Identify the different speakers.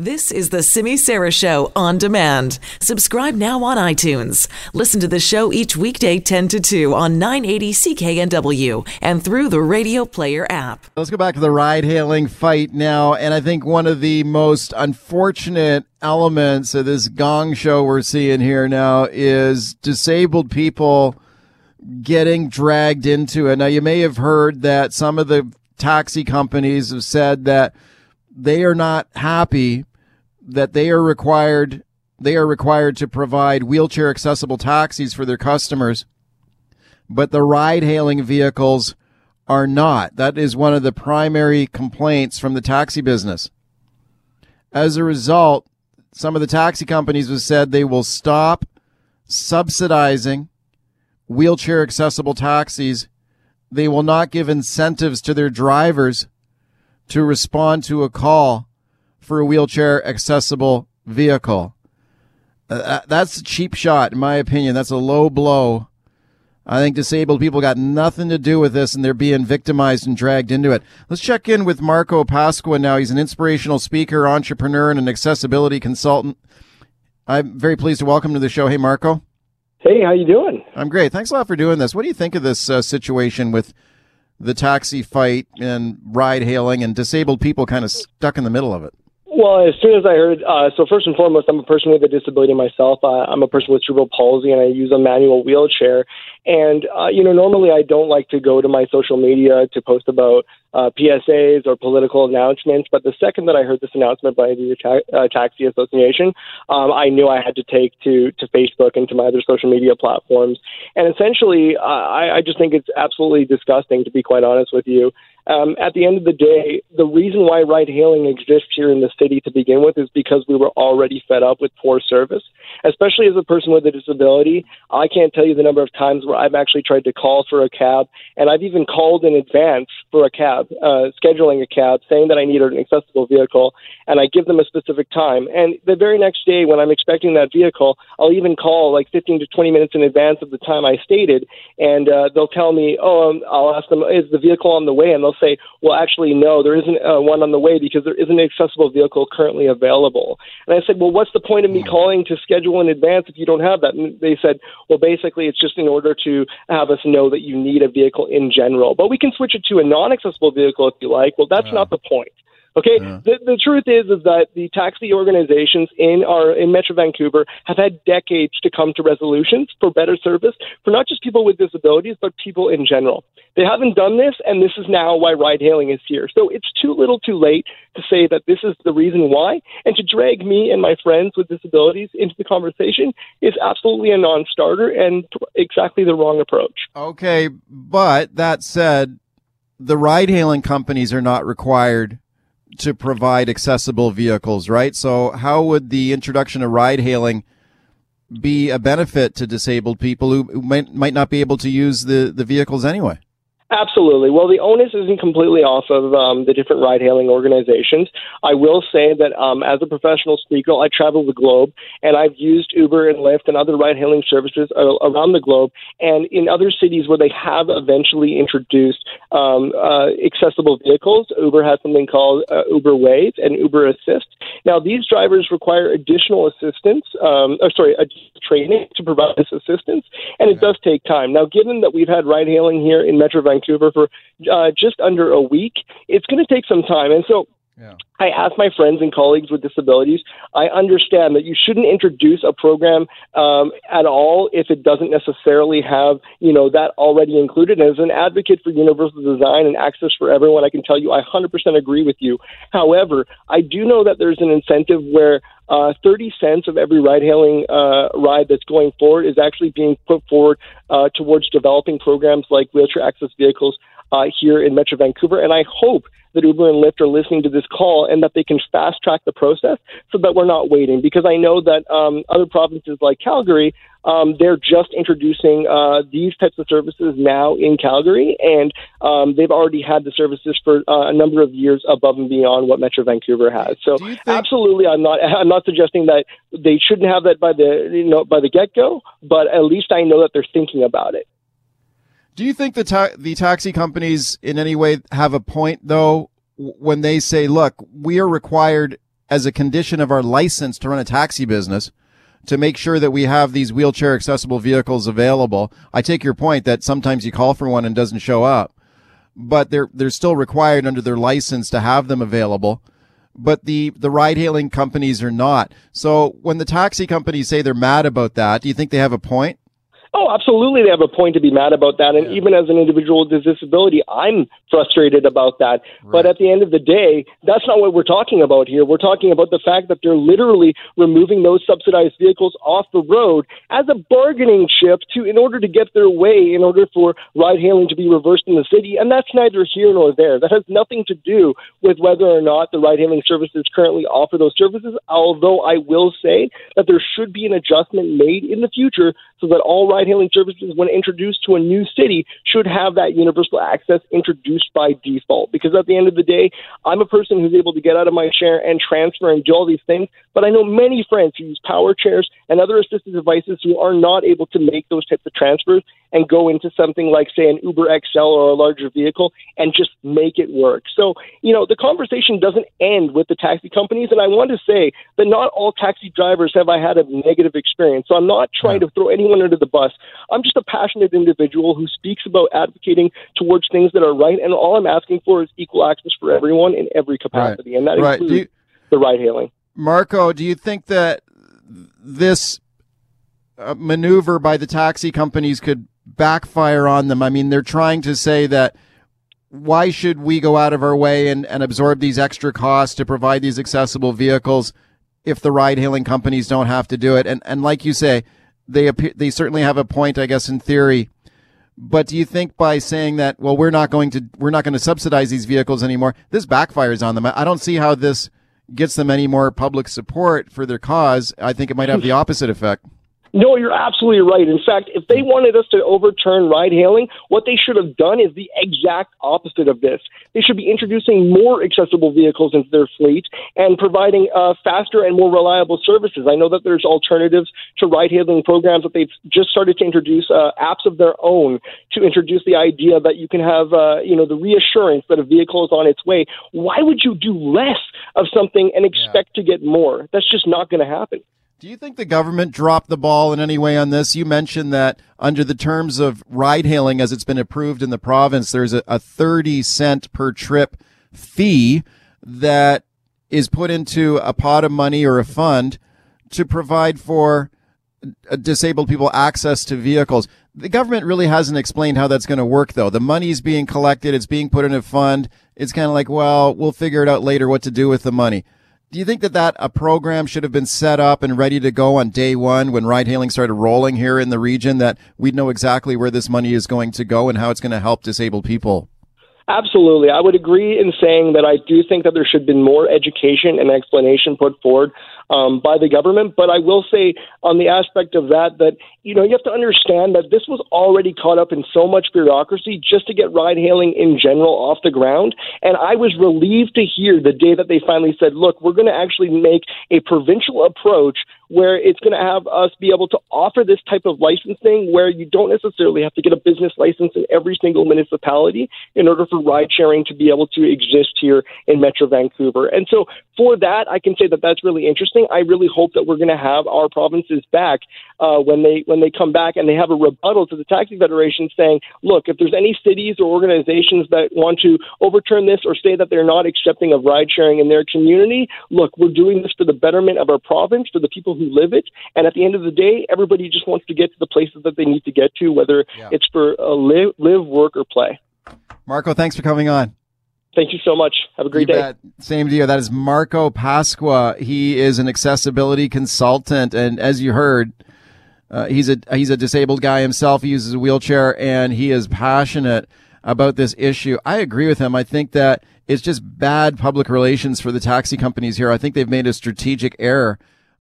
Speaker 1: This is the Simi Sara Show on demand. Subscribe now on iTunes. Listen to the show each weekday 10 to 2 on 980 CKNW and through the Radio Player app.
Speaker 2: Let's go back to the ride hailing fight now. And I think one of the most unfortunate elements of this gong show we're seeing here now is disabled people getting dragged into it. Now, you may have heard that some of the taxi companies have said that they are not happy that they are required they are required to provide wheelchair accessible taxis for their customers, but the ride hailing vehicles are not. That is one of the primary complaints from the taxi business. As a result, some of the taxi companies have said they will stop subsidizing wheelchair accessible taxis. They will not give incentives to their drivers to respond to a call for a wheelchair accessible vehicle. Uh, that's a cheap shot, in my opinion. That's a low blow. I think disabled people got nothing to do with this and they're being victimized and dragged into it. Let's check in with Marco Pasqua now. He's an inspirational speaker, entrepreneur, and an accessibility consultant. I'm very pleased to welcome to the show. Hey, Marco.
Speaker 3: Hey, how you doing?
Speaker 2: I'm great. Thanks a lot for doing this. What do you think of this uh, situation with the taxi fight and ride hailing and disabled people kind of stuck in the middle of it?
Speaker 3: Well, as soon as I heard, uh, so first and foremost, I'm a person with a disability myself. Uh, I'm a person with cerebral palsy, and I use a manual wheelchair. And uh, you know, normally I don't like to go to my social media to post about uh, PSAs or political announcements. But the second that I heard this announcement by the ta- uh, Taxi Association, um, I knew I had to take to to Facebook and to my other social media platforms. And essentially, uh, I, I just think it's absolutely disgusting, to be quite honest with you. Um, at the end of the day, the reason why ride hailing exists here in the city to begin with is because we were already fed up with poor service. Especially as a person with a disability, I can't tell you the number of times where I've actually tried to call for a cab, and I've even called in advance for a cab, uh, scheduling a cab, saying that I needed an accessible vehicle, and I give them a specific time. And the very next day, when I'm expecting that vehicle, I'll even call like 15 to 20 minutes in advance of the time I stated, and uh, they'll tell me, "Oh, um, I'll ask them, is the vehicle on the way?" And they'll say, well, actually, no, there isn't uh, one on the way because there isn't an accessible vehicle currently available. And I said, well, what's the point of me hmm. calling to schedule in advance if you don't have that? And they said, well, basically, it's just in order to have us know that you need a vehicle in general. But we can switch it to a non accessible vehicle if you like. Well, that's not the point. Okay, yeah. the, the truth is is that the taxi organizations in our in Metro Vancouver have had decades to come to resolutions for better service for not just people with disabilities but people in general. They haven't done this, and this is now why ride hailing is here. So it's too little, too late to say that this is the reason why, and to drag me and my friends with disabilities into the conversation is absolutely a non-starter and exactly the wrong approach.
Speaker 2: Okay, but that said, the ride hailing companies are not required to provide accessible vehicles, right? So how would the introduction of ride hailing be a benefit to disabled people who might, might not be able to use the, the vehicles anyway?
Speaker 3: Absolutely. Well, the onus isn't completely off of um, the different ride hailing organizations. I will say that um, as a professional speaker, I travel the globe and I've used Uber and Lyft and other ride hailing services around the globe. And in other cities where they have eventually introduced um, uh, accessible vehicles, Uber has something called uh, Uber WAV and Uber Assist. Now, these drivers require additional assistance, um, or sorry, training to provide this assistance, and it does take time. Now, given that we've had ride hailing here in Metro Vancouver, Vancouver for uh, just under a week. It's going to take some time. And so yeah. I ask my friends and colleagues with disabilities. I understand that you shouldn't introduce a program um, at all if it doesn't necessarily have, you know, that already included. As an advocate for universal design and access for everyone, I can tell you I 100% agree with you. However, I do know that there's an incentive where uh, 30 cents of every ride hailing uh, ride that's going forward is actually being put forward uh, towards developing programs like wheelchair access vehicles uh, here in Metro Vancouver. And I hope that Uber and Lyft are listening to this call and that they can fast track the process so that we're not waiting. Because I know that um, other provinces like Calgary, um, they're just introducing uh, these types of services now in Calgary, and um, they've already had the services for uh, a number of years above and beyond what Metro Vancouver has. So, think- absolutely, I'm not I'm not suggesting that they shouldn't have that by the you know by the get go, but at least I know that they're thinking about it.
Speaker 2: Do you think the ta- the taxi companies in any way have a point though when they say, "Look, we are required as a condition of our license to run a taxi business to make sure that we have these wheelchair accessible vehicles available. I take your point that sometimes you call for one and doesn't show up, but they're they're still required under their license to have them available. But the the ride hailing companies are not. So when the taxi companies say they're mad about that, do you think they have a point?
Speaker 3: Oh, absolutely. They have a point to be mad about that. And yeah. even as an individual with disability, I'm frustrated about that. Right. But at the end of the day, that's not what we're talking about here. We're talking about the fact that they're literally removing those subsidized vehicles off the road as a bargaining chip to in order to get their way, in order for ride hailing to be reversed in the city. And that's neither here nor there. That has nothing to do with whether or not the ride hailing services currently offer those services. Although I will say that there should be an adjustment made in the future so that all ride hailing services, when introduced to a new city, should have that universal access introduced by default. Because at the end of the day, I'm a person who's able to get out of my chair and transfer and do all these things, but I know many friends who use power chairs and other assistive devices who are not able to make those types of transfers and go into something like, say, an Uber XL or a larger vehicle and just make it work. So, you know, the conversation doesn't end with the taxi companies. And I want to say that not all taxi drivers have I had a negative experience. So I'm not trying to throw anyone under the bus. I'm just a passionate individual who speaks about advocating towards things that are right. And all I'm asking for is equal access for everyone in every capacity. Right. And that right. includes you, the ride hailing.
Speaker 2: Marco, do you think that this uh, maneuver by the taxi companies could backfire on them. I mean, they're trying to say that why should we go out of our way and, and absorb these extra costs to provide these accessible vehicles if the ride hailing companies don't have to do it? And, and like you say, they appear, they certainly have a point, I guess, in theory. But do you think by saying that, well, we're not going to, we're not going to subsidize these vehicles anymore, this backfires on them? I don't see how this gets them any more public support for their cause. I think it might have the opposite effect.
Speaker 3: No, you're absolutely right. In fact, if they wanted us to overturn ride hailing, what they should have done is the exact opposite of this. They should be introducing more accessible vehicles into their fleet and providing uh, faster and more reliable services. I know that there's alternatives to ride hailing programs that they've just started to introduce uh, apps of their own to introduce the idea that you can have, uh, you know, the reassurance that a vehicle is on its way. Why would you do less of something and expect yeah. to get more? That's just not going to happen.
Speaker 2: Do you think the government dropped the ball in any way on this? You mentioned that under the terms of ride hailing as it's been approved in the province, there's a, a 30 cent per trip fee that is put into a pot of money or a fund to provide for disabled people access to vehicles. The government really hasn't explained how that's going to work though. The money's being collected. It's being put in a fund. It's kind of like, well, we'll figure it out later what to do with the money. Do you think that that a program should have been set up and ready to go on day one when ride hailing started rolling here in the region that we'd know exactly where this money is going to go and how it's going to help disabled people?
Speaker 3: Absolutely. I would agree in saying that I do think that there should have been more education and explanation put forward um, by the government. But I will say on the aspect of that, that, you know, you have to understand that this was already caught up in so much bureaucracy just to get ride hailing in general off the ground. And I was relieved to hear the day that they finally said, look, we're going to actually make a provincial approach where it's going to have us be able to offer this type of licensing where you don't necessarily have to get a business license in every single municipality in order for ride sharing to be able to exist here in Metro Vancouver. And so for that, I can say that that's really interesting. I really hope that we're going to have our provinces back uh, when they when they come back and they have a rebuttal to the taxi federation saying, look, if there's any cities or organizations that want to overturn this or say that they're not accepting of ride sharing in their community, look, we're doing this for the betterment of our province, for the people who live it. And at the end of the day, everybody just wants to get to the places that they need to get to, whether yeah. it's for a live, live, work, or play.
Speaker 2: Marco, thanks for coming on.
Speaker 3: Thank you so much. Have a great you day. Bet.
Speaker 2: Same to you. That is Marco Pasqua. He is an accessibility consultant, and as you heard, uh, he's a he's a disabled guy himself. He uses a wheelchair, and he is passionate about this issue. I agree with him. I think that it's just bad public relations for the taxi companies here. I think they've made a strategic error